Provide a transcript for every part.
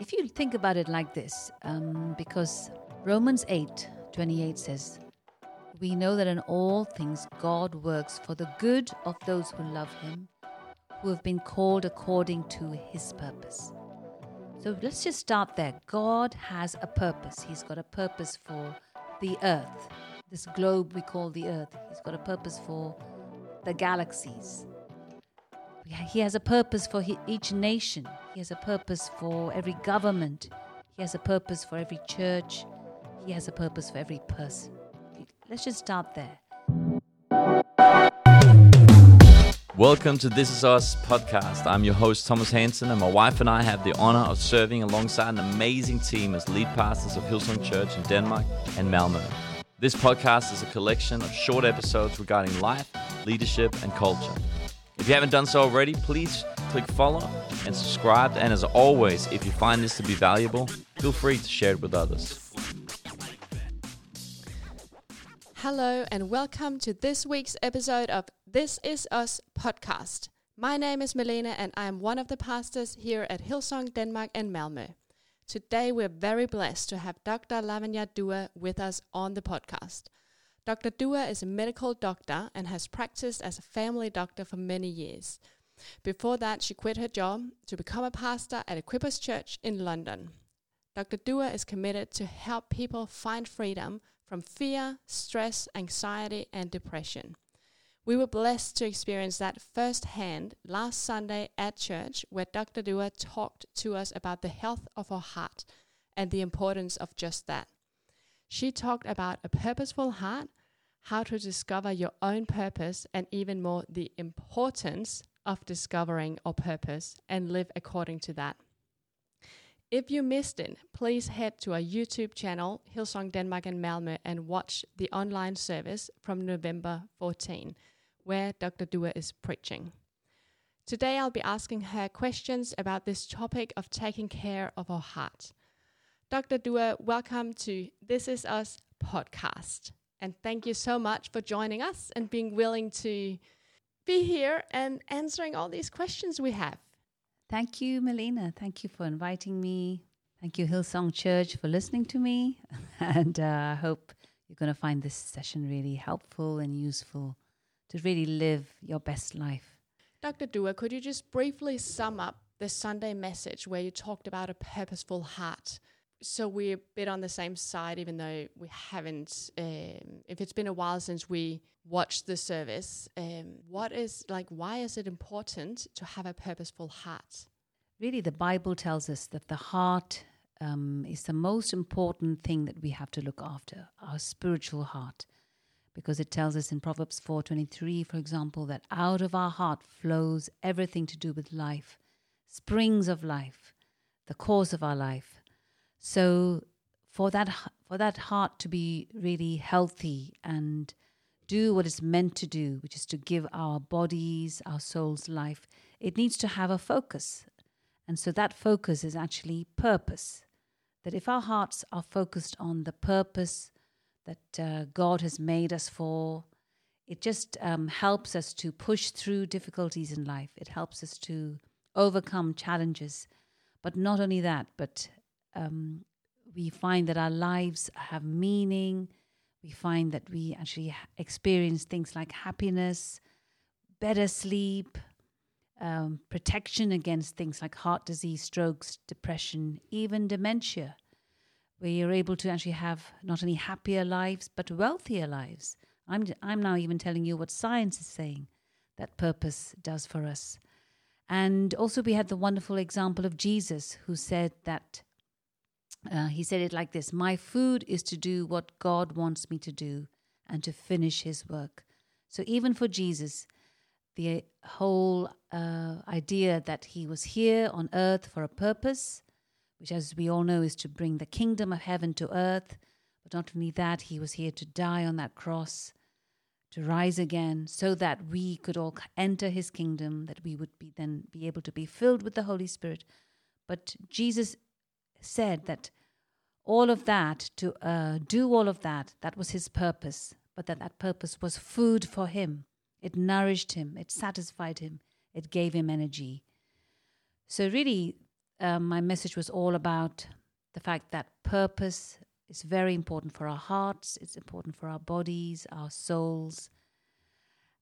If you think about it like this, um, because Romans 8 28 says, We know that in all things God works for the good of those who love Him, who have been called according to His purpose. So let's just start there. God has a purpose. He's got a purpose for the earth, this globe we call the earth. He's got a purpose for the galaxies. He has a purpose for each nation. He has a purpose for every government. He has a purpose for every church. He has a purpose for every person. Let's just start there. Welcome to This Is Us podcast. I'm your host, Thomas Hansen, and my wife and I have the honor of serving alongside an amazing team as lead pastors of Hillsong Church in Denmark and Malmö. This podcast is a collection of short episodes regarding life, leadership, and culture. If you haven't done so already, please click follow and subscribe. And as always, if you find this to be valuable, feel free to share it with others. Hello, and welcome to this week's episode of This Is Us podcast. My name is Malene, and I am one of the pastors here at Hillsong Denmark and Malmö. Today, we're very blessed to have Dr. Lavanya Dua with us on the podcast. Dr. Dua is a medical doctor and has practiced as a family doctor for many years. Before that, she quit her job to become a pastor at Equippers Church in London. Dr. Dua is committed to help people find freedom from fear, stress, anxiety, and depression. We were blessed to experience that firsthand last Sunday at church, where Dr. Dua talked to us about the health of our heart and the importance of just that. She talked about a purposeful heart, how to discover your own purpose, and even more, the importance of discovering our purpose and live according to that. If you missed it, please head to our YouTube channel, Hillsong Denmark and Malmö, and watch the online service from November 14 where Dr. Dua is preaching. Today, I'll be asking her questions about this topic of taking care of our heart. Dr. Dua, welcome to This Is Us podcast. And thank you so much for joining us and being willing to be here and answering all these questions we have. Thank you, Malene. Thank you for inviting me. Thank you, Hillsong Church, for listening to me. and uh, I hope you're going to find this session really helpful and useful to really live your best life. Dr. Dua, could you just briefly sum up the Sunday message where you talked about a purposeful heart? So we're a bit on the same side, even though we haven't. Um, if it's been a while since we watched the service, um, what is like? Why is it important to have a purposeful heart? Really, the Bible tells us that the heart um, is the most important thing that we have to look after. Our spiritual heart because it tells us in Proverbs 4:23 for example that out of our heart flows everything to do with life springs of life the cause of our life so for that for that heart to be really healthy and do what it's meant to do which is to give our bodies our souls life it needs to have a focus and so that focus is actually purpose that if our hearts are focused on the purpose that uh, God has made us for. It just um, helps us to push through difficulties in life. It helps us to overcome challenges. But not only that, but um, we find that our lives have meaning. We find that we actually experience things like happiness, better sleep, um, protection against things like heart disease, strokes, depression, even dementia where you're able to actually have not only happier lives but wealthier lives. I'm I'm now even telling you what science is saying that purpose does for us. And also we had the wonderful example of Jesus who said that uh, he said it like this My food is to do what God wants me to do and to finish his work. So, even for Jesus, the whole uh, idea that he was here on earth for a purpose which, as we all know, is to bring the kingdom of heaven to earth. But not only that, he was here to die on that cross, to rise again, so that we could all enter his kingdom, that we would be then be able to be filled with the Holy Spirit. But Jesus said that all of that, to uh, do all of that, that was his purpose, but that that purpose was food for him. It nourished him, it satisfied him, it gave him energy. So, really, um, my message was all about the fact that purpose is very important for our hearts, it's important for our bodies, our souls.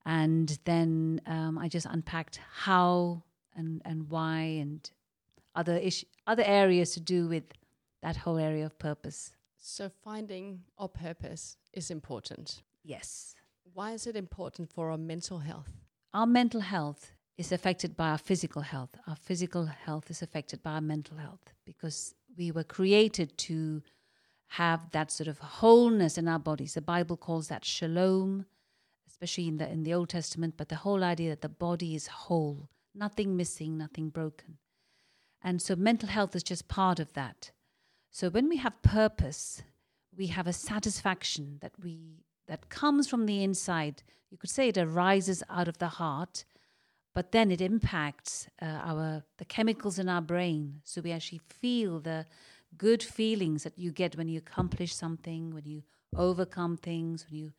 And then um, I just unpacked how and, and why and other ish- other areas to do with that whole area of purpose. So finding our purpose is important. Yes. Why is it important for our mental health? Our mental health is affected by our physical health. Our physical health is affected by our mental health because we were created to have that sort of wholeness in our bodies. The Bible calls that shalom, especially in the in the Old Testament, but the whole idea that the body is whole, nothing missing, nothing broken. And so mental health is just part of that. So when we have purpose, we have a satisfaction that we that comes from the inside. You could say it arises out of the heart, but then it impacts uh, our the chemicals in our brain. So we actually feel the good feelings that you get when you accomplish something, when you overcome things, when you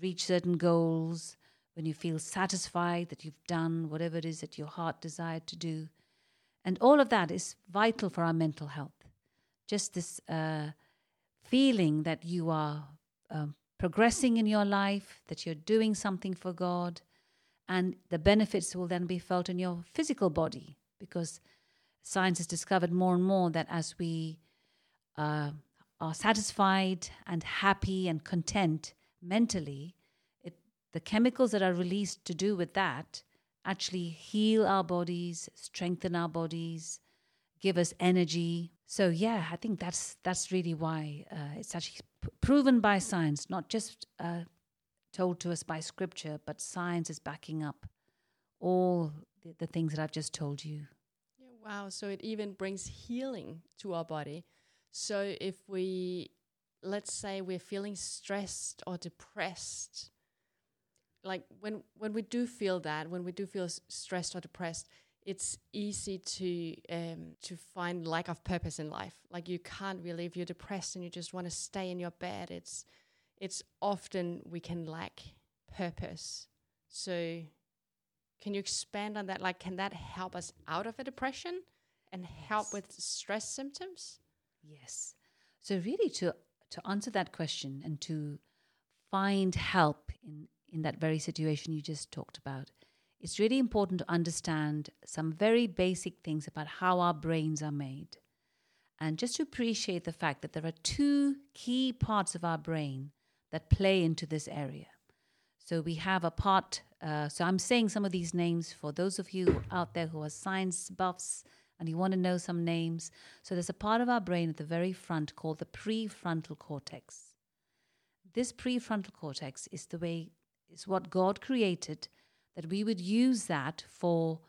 reach certain goals, when you feel satisfied that you've done whatever it is that your heart desired to do. And all of that is vital for our mental health. Just this uh, feeling that you are um, progressing in your life, that you're doing something for God, and the benefits will then be felt in your physical body because science has discovered more and more that as we uh, are satisfied and happy and content mentally, it, the chemicals that are released to do with that actually heal our bodies, strengthen our bodies, give us energy. So yeah, I think that's that's really why uh, it's actually proven by science, not just uh, told to us by scripture, but science is backing up all the, the things that I've just told you. Yeah, wow. So it even brings healing to our body. So if we, let's say, we're feeling stressed or depressed, like when when we do feel that, when we do feel s- stressed or depressed, it's easy to um, to find lack of purpose in life. Like you can't really, if you're depressed and you just want to stay in your bed, it's it's often we can lack purpose. So, can you expand on that? Like, can that help us out of a depression and help Yes. with stress symptoms? Yes. So really to to answer that question and to find help in in that very situation you just talked about, it's really important to understand some very basic things about how our brains are made. And just to appreciate the fact that there are two key parts of our brain that play into this area. So we have a part, uh, so I'm saying some of these names for those of you out there who are science buffs and you want to know some names. So there's a part of our brain at the very front called the prefrontal cortex. This prefrontal cortex is the way, is what God created that we would use that for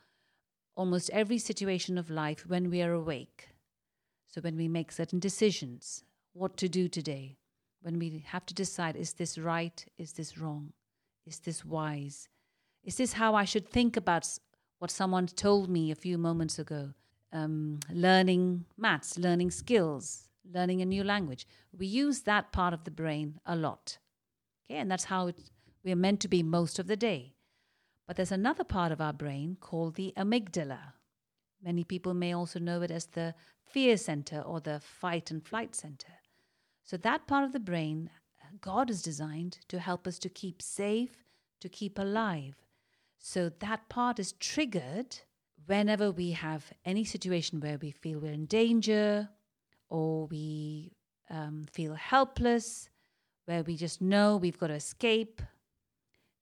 almost every situation of life when we are awake. So when we make certain decisions, what to do today, when we have to decide is this right, is this wrong, is this wise, is this how I should think about what someone told me a few moments ago? Um, learning maths, learning skills, learning a new language. We use that part of the brain a lot. Okay, and that's how it, we are meant to be most of the day. But there's another part of our brain called the amygdala. Many people may also know it as the fear center or the fight and flight center. So, that part of the brain, God is designed to help us to keep safe, to keep alive. So, that part is triggered whenever we have any situation where we feel we're in danger or we um, feel helpless, where we just know we've got to escape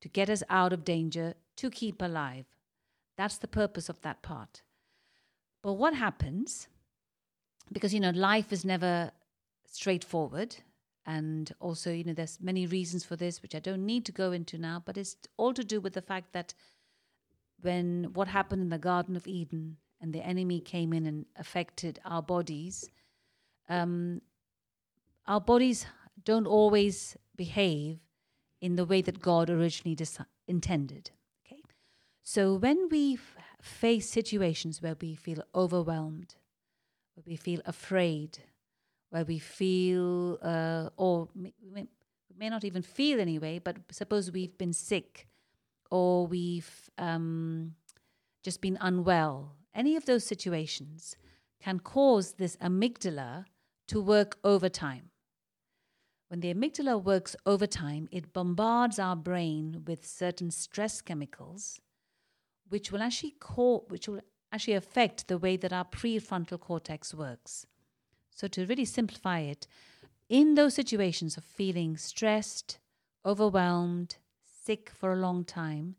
to get us out of danger, to keep alive. That's the purpose of that part. But what happens? Because, you know, life is never straightforward. And also, you know, there's many reasons for this, which I don't need to go into now, but it's all to do with the fact that when what happened in the Garden of Eden and the enemy came in and affected our bodies, um, our bodies don't always behave in the way that God originally intended. Okay, so when we f- face situations where we feel overwhelmed, where we feel afraid, where we feel, uh, or may, we may not even feel anyway, but suppose we've been sick or we've um, just been unwell, any of those situations can cause this amygdala to work overtime. When the amygdala works overtime, it bombards our brain with certain stress chemicals, which will actually which will actually affect the way that our prefrontal cortex works. So, to really simplify it, in those situations of feeling stressed, overwhelmed, sick for a long time,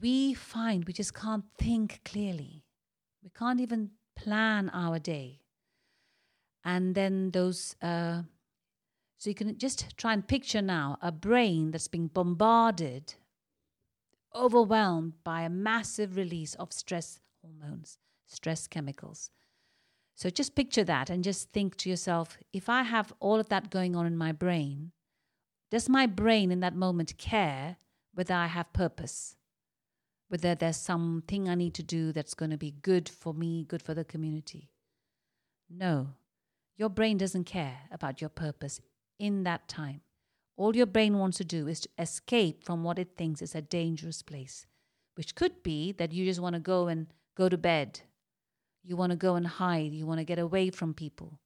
we find we just can't think clearly. We can't even plan our day. And then those, uh, so you can just try and picture now a brain that's being bombarded, overwhelmed by a massive release of stress hormones, stress chemicals. So just picture that and just think to yourself if I have all of that going on in my brain, does my brain in that moment care whether I have purpose? Whether there's something I need to do that's going to be good for me, good for the community? No. Your brain doesn't care about your purpose in that time. All your brain wants to do is to escape from what it thinks is a dangerous place, which could be that you just want to go and go to bed you want to go and hide. You want to get away from people.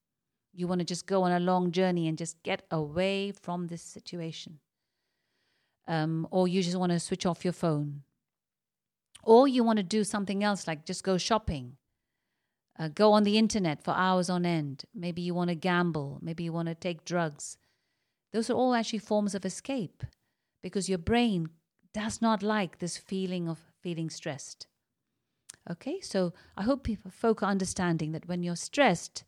You want to just go on a long journey and just get away from this situation. Um, or you just want to switch off your phone. Or you want to do something else like just go shopping, uh, go on the internet for hours on end. Maybe you want to gamble. Maybe you want to take drugs. Those are all actually forms of escape because your brain does not like this feeling of feeling stressed. Okay, so I hope people, folk are understanding that when you're stressed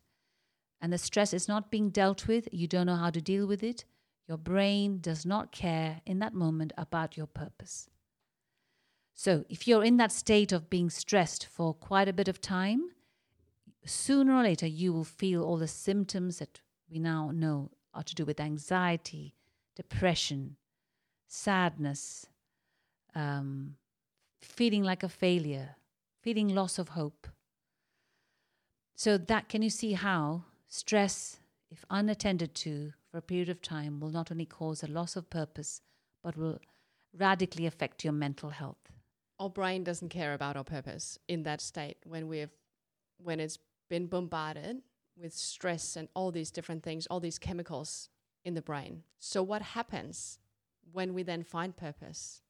and the stress is not being dealt with, you don't know how to deal with it, your brain does not care in that moment about your purpose. So, if you're in that state of being stressed for quite a bit of time, sooner or later you will feel all the symptoms that we now know are to do with anxiety, depression, sadness, um, feeling like a failure, feeling loss of hope. So that can you see how stress, if unattended to for a period of time, will not only cause a loss of purpose, but will radically affect your mental health. Our brain doesn't care about our purpose in that state when we've when it's been bombarded with stress and all these different things, all these chemicals in the brain. So what happens when we then find purpose?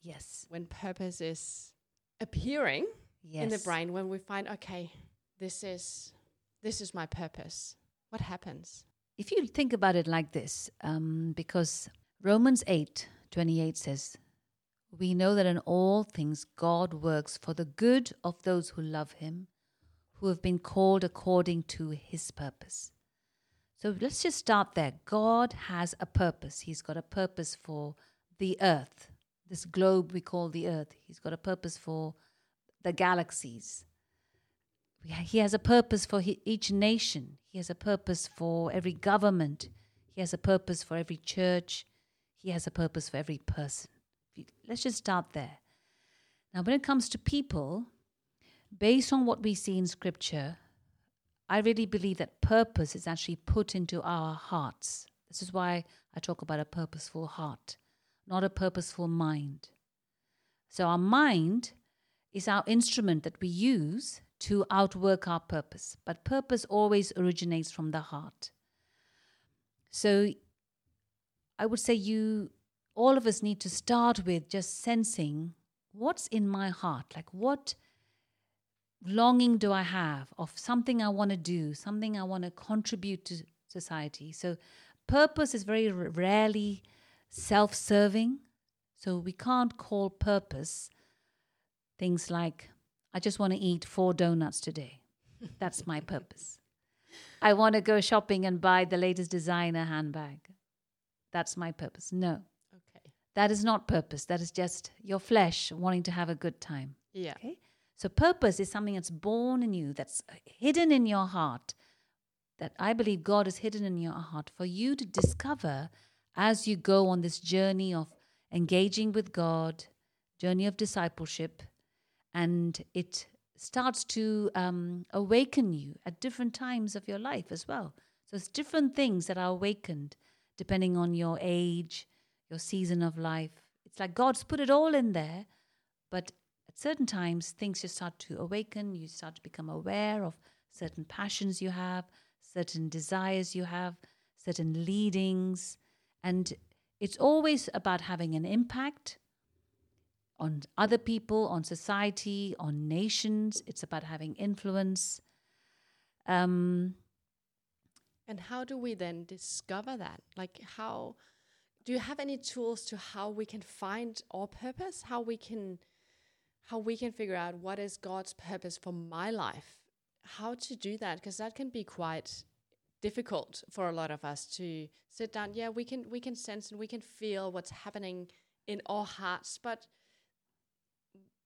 Yes. When purpose is appearing yes. in the brain when we find okay this is this is my purpose what happens if you think about it like this um, because romans 8 28 says we know that in all things god works for the good of those who love him who have been called according to his purpose so let's just start there god has a purpose he's got a purpose for the earth this globe we call the earth. He's got a purpose for the galaxies. He has a purpose for each nation. He has a purpose for every government. He has a purpose for every church. He has a purpose for every person. Let's just start there. Now, when it comes to people, based on what we see in Scripture, I really believe that purpose is actually put into our hearts. This is why I talk about a purposeful heart not a purposeful mind. So, our mind is our instrument that we use to outwork our purpose, but purpose always originates from the heart. So, I would say you, all of us need to start with just sensing what's in my heart, like what longing do I have of something I want to do, something I want to contribute to society. So, purpose is very rarely self serving. So we can't call purpose things like, I just want to eat four donuts today. That's my purpose. I want to go shopping and buy the latest designer handbag. That's my purpose. No. Okay. That is not purpose. That is just your flesh wanting to have a good time. Yeah. Okay. So purpose is something that's born in you, that's hidden in your heart, that I believe God has hidden in your heart for you to discover as you go on this journey of engaging with God, journey of discipleship, and it starts to um, awaken you at different times of your life as well. So it's different things that are awakened depending on your age, your season of life. It's like God's put it all in there, but at certain times, things just start to awaken. You start to become aware of certain passions you have, certain desires you have, certain leadings. And it's always about having an impact on other people, on society, on nations. It's about having influence. Um, and how do we then discover that? Like, how do you have any tools to how we can find our purpose? How we can how we can figure out what is God's purpose for my life? How to do that? Because that can be quite difficult for a lot of us to sit down. Yeah, we can we can sense and we can feel what's happening in our hearts, but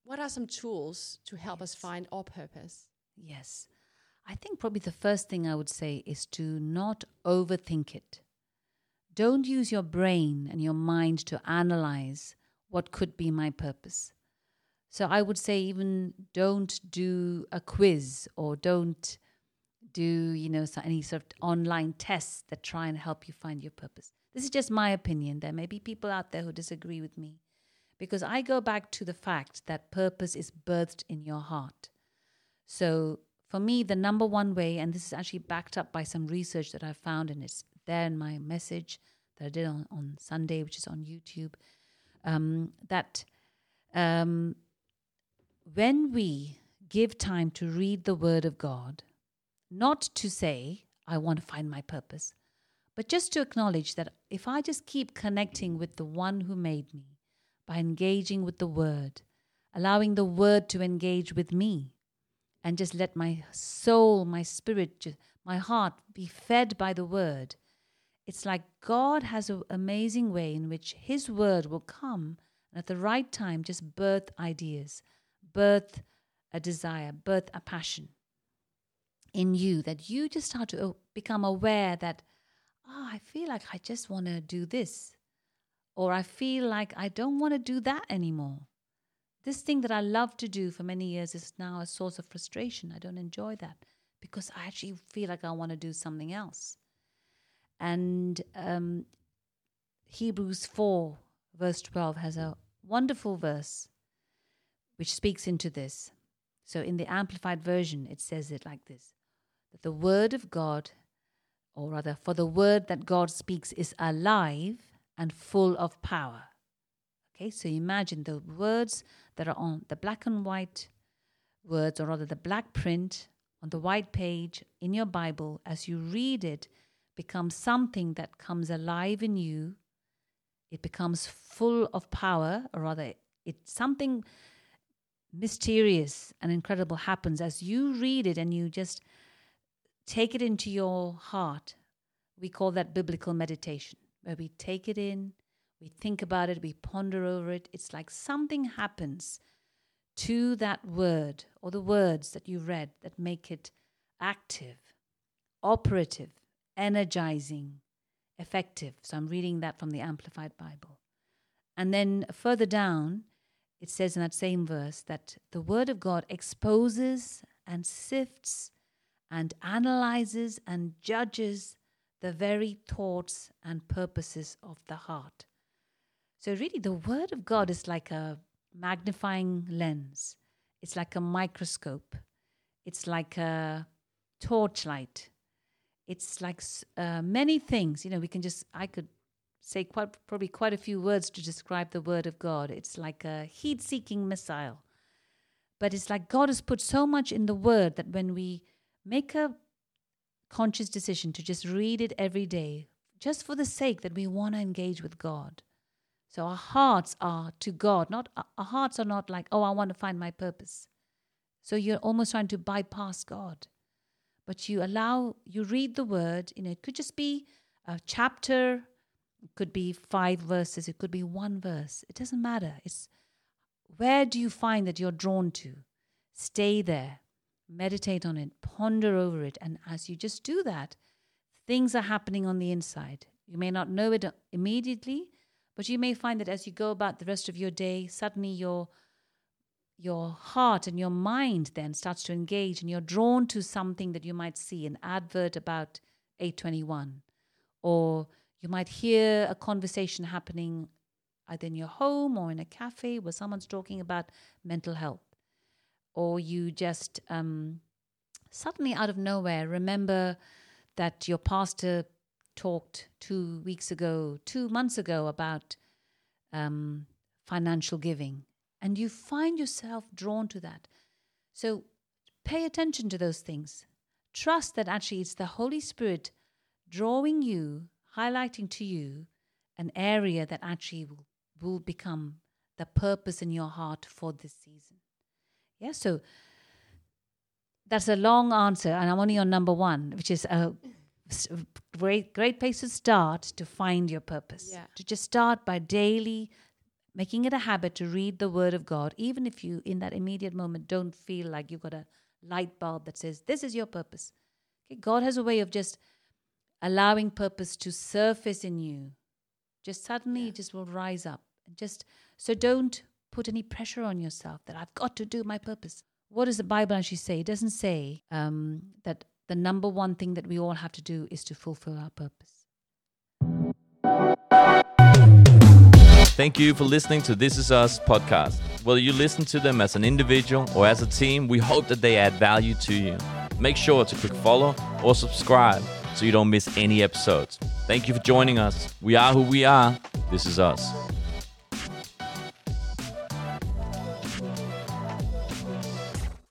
what are some tools to help yes. us find our purpose? Yes. I think probably the first thing I would say is to not overthink it. Don't use your brain and your mind to analyze what could be my purpose. So I would say even don't do a quiz or don't do you know any sort of online tests that try and help you find your purpose. This is just my opinion. There may be people out there who disagree with me because I go back to the fact that purpose is birthed in your heart. So for me, the number one way, and this is actually backed up by some research that I found, and it's there in my message that I did on, on Sunday, which is on YouTube, um, that um, when we give time to read the Word of God, not to say, I want to find my purpose, but just to acknowledge that if I just keep connecting with the one who made me by engaging with the Word, allowing the Word to engage with me, and just let my soul, my spirit, my heart be fed by the Word, it's like God has an amazing way in which His Word will come and at the right time just birth ideas birth a desire, birth a passion in you that you just start to become aware that, oh, I feel like I just want to do this. Or I feel like I don't want to do that anymore. This thing that I love to do for many years is now a source of frustration. I don't enjoy that because I actually feel like I want to do something else. And um, Hebrews 4, verse 12, has a wonderful verse which speaks into this. So in the Amplified Version, it says it like this that the Word of God, or rather, for the Word that God speaks is alive and full of power. Okay, so imagine the words that are on the black and white words, or rather the black print on the white page in your Bible, as you read it, becomes something that comes alive in you. It becomes full of power, or rather, it's something mysterious and incredible happens as you read it and you just take it into your heart. We call that biblical meditation, where we take it in, we think about it, we ponder over it. It's like something happens to that word or the words that you read that make it active, operative, energizing, effective. So I'm reading that from the Amplified Bible. And then further down, it says in that same verse that the Word of God exposes and sifts and analyzes and judges the very thoughts and purposes of the heart. So, really, the Word of God is like a magnifying lens, it's like a microscope, it's like a torchlight. It's like uh, many things, you know, we can just, I could say quite probably quite a few words to describe the word of God. It's like a heat-seeking missile. But it's like God has put so much in the word that when we make a conscious decision to just read it every day, just for the sake that we want to engage with God. So our hearts are to God, not our hearts are not like, oh, I want to find my purpose. So you're almost trying to bypass God. But you allow, you read the word, you know, it could just be a chapter could be five verses, it could be one verse. It doesn't matter. It's where do you find that you're drawn to? Stay there, meditate on it, ponder over it. And as you just do that, things are happening on the inside. You may not know it uh, immediately, but you may find that as you go about the rest of your day, suddenly your your heart and your mind then starts to engage and you're drawn to something that you might see an advert about 821 or you might hear a conversation happening either in your home or in a cafe where someone's talking about mental health. or you just um, suddenly out of nowhere remember that your pastor talked two weeks ago, two months ago about um, financial giving, and you find yourself drawn to that. So pay attention to those things. Trust that actually it's the Holy Spirit drawing you, highlighting to you an area that actually will, will become the purpose in your heart for this season. Yeah, so that's a long answer, and I'm only on number one, which is a great great place to start to find your purpose. Yeah. To just start by daily making it a habit to read the Word of God, even if you in that immediate moment don't feel like you've got a light bulb that says this is your purpose. Okay, God has a way of just allowing purpose to surface in you. Just suddenly, Yeah. it just will rise up. Just so don't put any pressure on yourself that I've got to do my purpose. What does the Bible actually say? It doesn't say um, that the number one thing that we all have to do is to fulfill our purpose. Thank you for listening to This Is Us podcast. Whether you listen to them as an individual or as a team, we hope that they add value to you. Make sure to click follow or subscribe so you don't miss any episodes. Thank you for joining us. We are who we are. This is us.